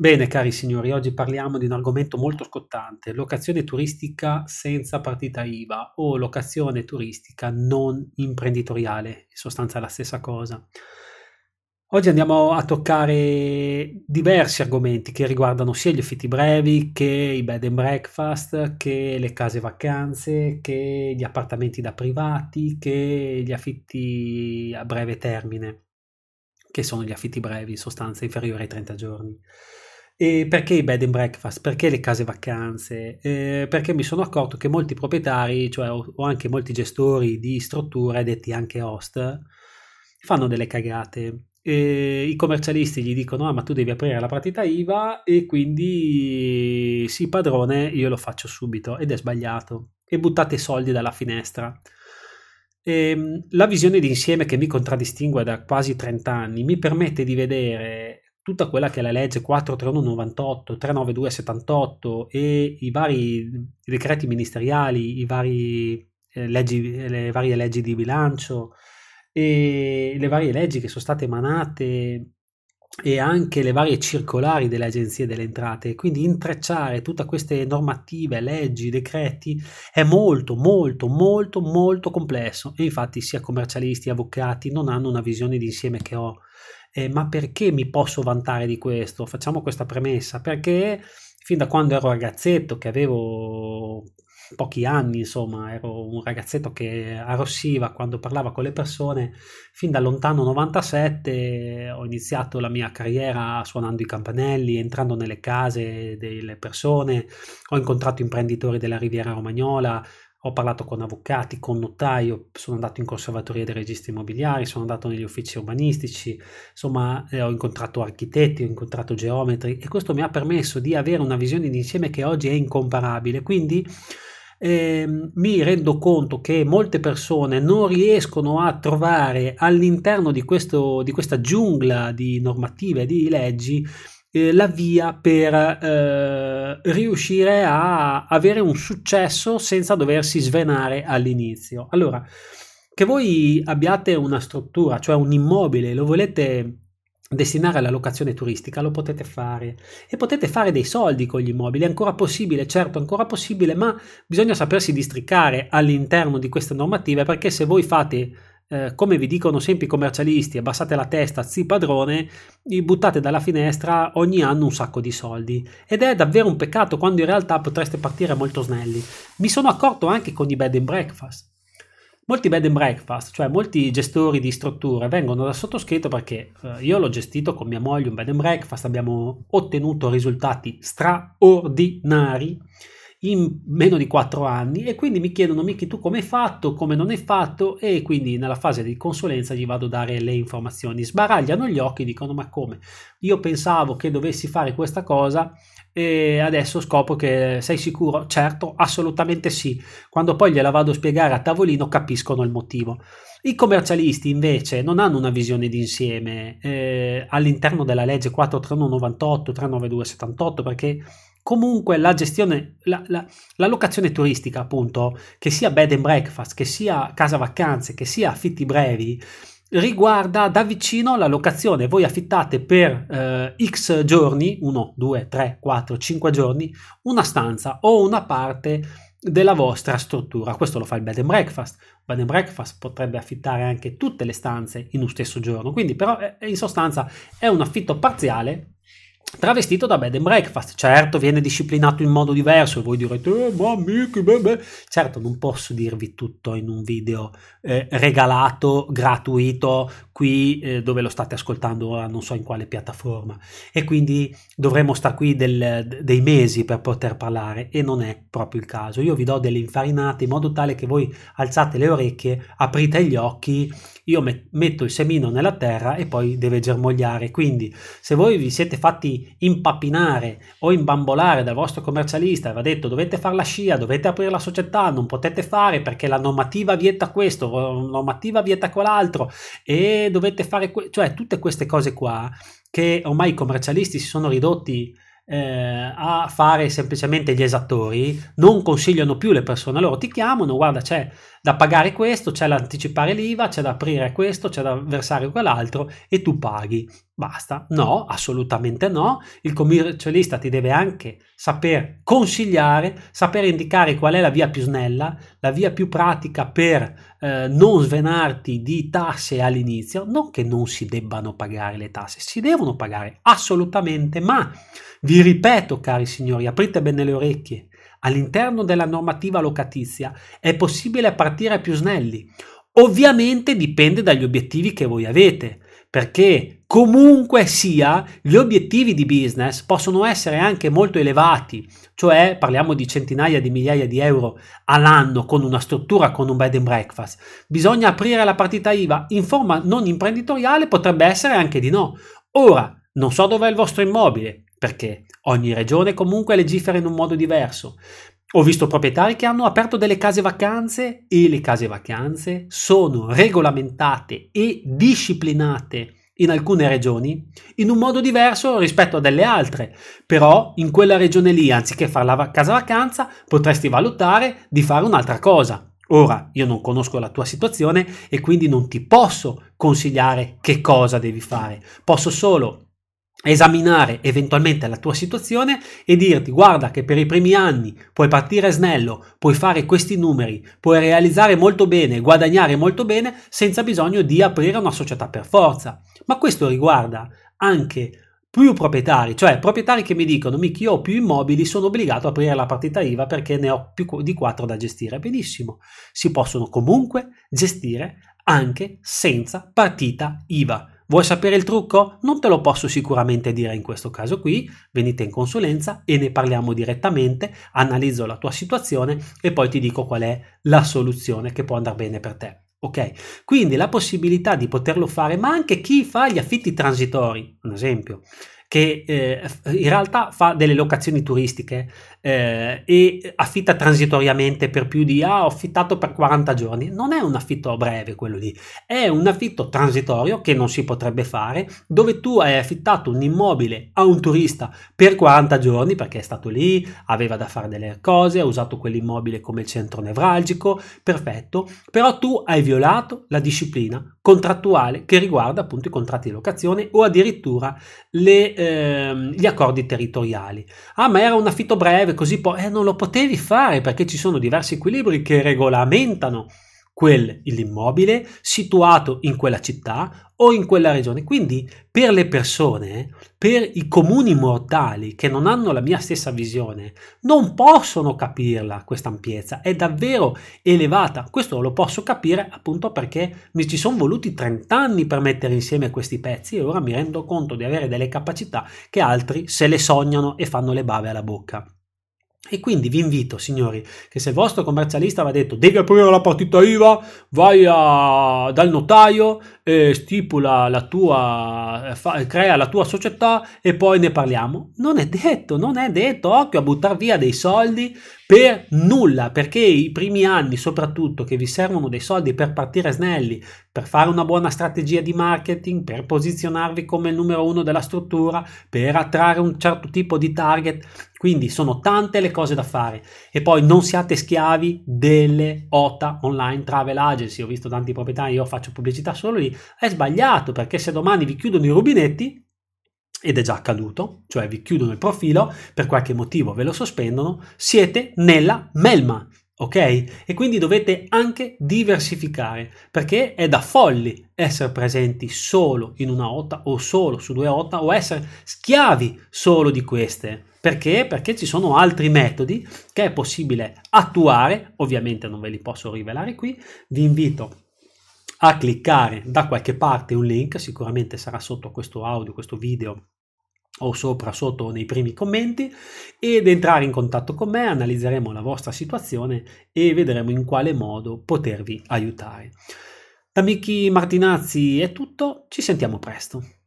Bene, cari signori, oggi parliamo di un argomento molto scottante, locazione turistica senza partita IVA o locazione turistica non imprenditoriale, in sostanza è la stessa cosa. Oggi andiamo a toccare diversi argomenti che riguardano sia gli affitti brevi che i bed and breakfast, che le case vacanze, che gli appartamenti da privati, che gli affitti a breve termine, che sono gli affitti brevi, in sostanza inferiori ai 30 giorni. E perché i bed and breakfast? Perché le case vacanze? Eh, perché mi sono accorto che molti proprietari, cioè o, anche molti gestori di strutture, detti anche host, fanno delle cagate. E I commercialisti gli dicono: Ah, ma tu devi aprire la partita IVA e quindi sì, padrone, io lo faccio subito ed è sbagliato. E buttate soldi dalla finestra. E, ehm, la visione d'insieme che mi contraddistingue da quasi 30 anni mi permette di vedere tutta quella che è la legge 43198, 39278 e i vari decreti ministeriali, i vari, eh, leggi, le varie leggi di bilancio e le varie leggi che sono state emanate e anche le varie circolari delle agenzie delle entrate. Quindi intrecciare tutte queste normative, leggi, decreti è molto, molto, molto, molto complesso e infatti sia commercialisti, avvocati non hanno una visione d'insieme che ho eh, ma perché mi posso vantare di questo? Facciamo questa premessa, perché fin da quando ero ragazzetto, che avevo pochi anni, insomma, ero un ragazzetto che arrossiva quando parlava con le persone, fin dal lontano 97 ho iniziato la mia carriera suonando i campanelli, entrando nelle case delle persone, ho incontrato imprenditori della Riviera Romagnola, ho parlato con avvocati, con notaio, sono andato in conservatoria dei registri immobiliari, sono andato negli uffici urbanistici, insomma eh, ho incontrato architetti, ho incontrato geometri e questo mi ha permesso di avere una visione d'insieme che oggi è incomparabile. Quindi eh, mi rendo conto che molte persone non riescono a trovare all'interno di, questo, di questa giungla di normative, di leggi, eh, la via per eh, riuscire a avere un successo senza doversi svenare all'inizio. Allora, che voi abbiate una struttura, cioè un immobile, lo volete destinare alla locazione turistica, lo potete fare e potete fare dei soldi con gli immobili, è ancora possibile, certo, ancora possibile, ma bisogna sapersi districare all'interno di queste normative perché se voi fate eh, come vi dicono sempre i commercialisti, abbassate la testa, zi padrone, buttate dalla finestra ogni anno un sacco di soldi. Ed è davvero un peccato quando in realtà potreste partire molto snelli. Mi sono accorto anche con i bed and breakfast. Molti bed and breakfast, cioè molti gestori di strutture, vengono da sottoscritto perché eh, io l'ho gestito con mia moglie un bed and breakfast, abbiamo ottenuto risultati straordinari in meno di 4 anni e quindi mi chiedono Miki tu come hai fatto, come non hai fatto e quindi nella fase di consulenza gli vado a dare le informazioni, sbaragliano gli occhi, dicono ma come? Io pensavo che dovessi fare questa cosa e adesso scopro che sei sicuro? Certo, assolutamente sì. Quando poi gliela vado a spiegare a tavolino capiscono il motivo. I commercialisti invece non hanno una visione d'insieme eh, all'interno della legge 43198 39278 perché comunque la gestione, la, la, la, locazione turistica, appunto, che sia bed and breakfast, che sia casa vacanze, che sia affitti brevi, riguarda da vicino la locazione. Voi affittate per eh, x giorni, 1, 2, 3, 4, 5 giorni, una stanza o una parte della vostra struttura. Questo lo fa il bed and breakfast. Bed and breakfast potrebbe affittare anche tutte le stanze in un stesso giorno, quindi però in sostanza è un affitto parziale travestito da bed and breakfast. Certo, viene disciplinato in modo diverso e voi direte, eh, ma amici, beh, beh. Certo, non posso dirvi tutto in un video eh, regalato, gratuito, qui eh, dove lo state ascoltando ora, non so in quale piattaforma. E quindi dovremmo stare qui del, dei mesi per poter parlare e non è proprio il caso. Io vi do delle infarinate in modo tale che voi alzate le orecchie, aprite gli occhi, io metto il semino nella terra e poi deve germogliare. Quindi se voi vi siete fatti impappinare o imbambolare dal vostro commercialista e va detto dovete fare la scia, dovete aprire la società, non potete fare perché la normativa vieta questo, la normativa vieta quell'altro e dovete fare, que- cioè tutte queste cose qua che ormai i commercialisti si sono ridotti eh, a fare semplicemente gli esattori, non consigliano più le persone, loro ti chiamano, guarda c'è da pagare questo, c'è da anticipare l'IVA, c'è da aprire questo, c'è da versare quell'altro e tu paghi. Basta? No, assolutamente no. Il commercialista ti deve anche saper consigliare, saper indicare qual è la via più snella, la via più pratica per eh, non svenarti di tasse all'inizio. Non che non si debbano pagare le tasse, si devono pagare assolutamente, ma vi ripeto, cari signori, aprite bene le orecchie. All'interno della normativa locatizia è possibile partire più snelli. Ovviamente dipende dagli obiettivi che voi avete perché comunque sia gli obiettivi di business possono essere anche molto elevati, cioè parliamo di centinaia di migliaia di euro all'anno con una struttura, con un bed and breakfast. Bisogna aprire la partita IVA in forma non imprenditoriale, potrebbe essere anche di no. Ora, non so dove è il vostro immobile, perché ogni regione comunque legifera in un modo diverso. Ho visto proprietari che hanno aperto delle case vacanze e le case vacanze sono regolamentate e disciplinate in alcune regioni in un modo diverso rispetto a delle altre, però in quella regione lì, anziché fare la casa vacanza, potresti valutare di fare un'altra cosa. Ora, io non conosco la tua situazione e quindi non ti posso consigliare che cosa devi fare. Posso solo esaminare eventualmente la tua situazione e dirti guarda che per i primi anni puoi partire snello, puoi fare questi numeri, puoi realizzare molto bene, guadagnare molto bene senza bisogno di aprire una società per forza. Ma questo riguarda anche più proprietari, cioè proprietari che mi dicono Mick io ho più immobili, sono obbligato a aprire la partita IVA perché ne ho più di 4 da gestire. Benissimo, si possono comunque gestire anche senza partita IVA Vuoi sapere il trucco? Non te lo posso sicuramente dire in questo caso qui, venite in consulenza e ne parliamo direttamente, analizzo la tua situazione e poi ti dico qual è la soluzione che può andare bene per te. Ok? Quindi la possibilità di poterlo fare, ma anche chi fa gli affitti transitori, un esempio, che eh, in realtà fa delle locazioni turistiche eh, e affitta transitoriamente per più di ah, ho affittato per 40 giorni. Non è un affitto breve quello lì, è un affitto transitorio che non si potrebbe fare, dove tu hai affittato un immobile a un turista per 40 giorni perché è stato lì, aveva da fare delle cose, ha usato quell'immobile come centro nevralgico, perfetto, però tu hai violato la disciplina contrattuale che riguarda appunto i contratti di locazione o addirittura le ehm, gli accordi territoriali. Ah, ma era un affitto breve, così poi eh, non lo potevi fare perché ci sono diversi equilibri che regolamentano quell'immobile situato in quella città o in quella regione. Quindi per le persone, per i comuni mortali che non hanno la mia stessa visione, non possono capirla questa ampiezza, è davvero elevata. Questo lo posso capire appunto perché mi ci sono voluti 30 anni per mettere insieme questi pezzi e ora mi rendo conto di avere delle capacità che altri se le sognano e fanno le bave alla bocca. E quindi vi invito, signori, che se il vostro commercialista va detto devi aprire la partita IVA, vai a, dal notaio, e stipula la tua, fa, crea la tua società e poi ne parliamo. Non è detto, non è detto, occhio a buttare via dei soldi per nulla, perché i primi anni soprattutto che vi servono dei soldi per partire snelli, per fare una buona strategia di marketing, per posizionarvi come il numero uno della struttura, per attrarre un certo tipo di target, quindi sono tante le cose da fare. E poi non siate schiavi delle OTA online travel agency, ho visto tanti proprietari, io faccio pubblicità solo lì, è sbagliato perché se domani vi chiudono i rubinetti ed è già accaduto, cioè vi chiudono il profilo, per qualche motivo ve lo sospendono, siete nella melma, ok? E quindi dovete anche diversificare, perché è da folli essere presenti solo in una OTA o solo su due OTA o essere schiavi solo di queste. Perché? Perché ci sono altri metodi che è possibile attuare, ovviamente non ve li posso rivelare qui, vi invito a cliccare da qualche parte un link, sicuramente sarà sotto questo audio, questo video o sopra sotto nei primi commenti ed entrare in contatto con me, analizzeremo la vostra situazione e vedremo in quale modo potervi aiutare. Da Michi Martinazzi è tutto, ci sentiamo presto.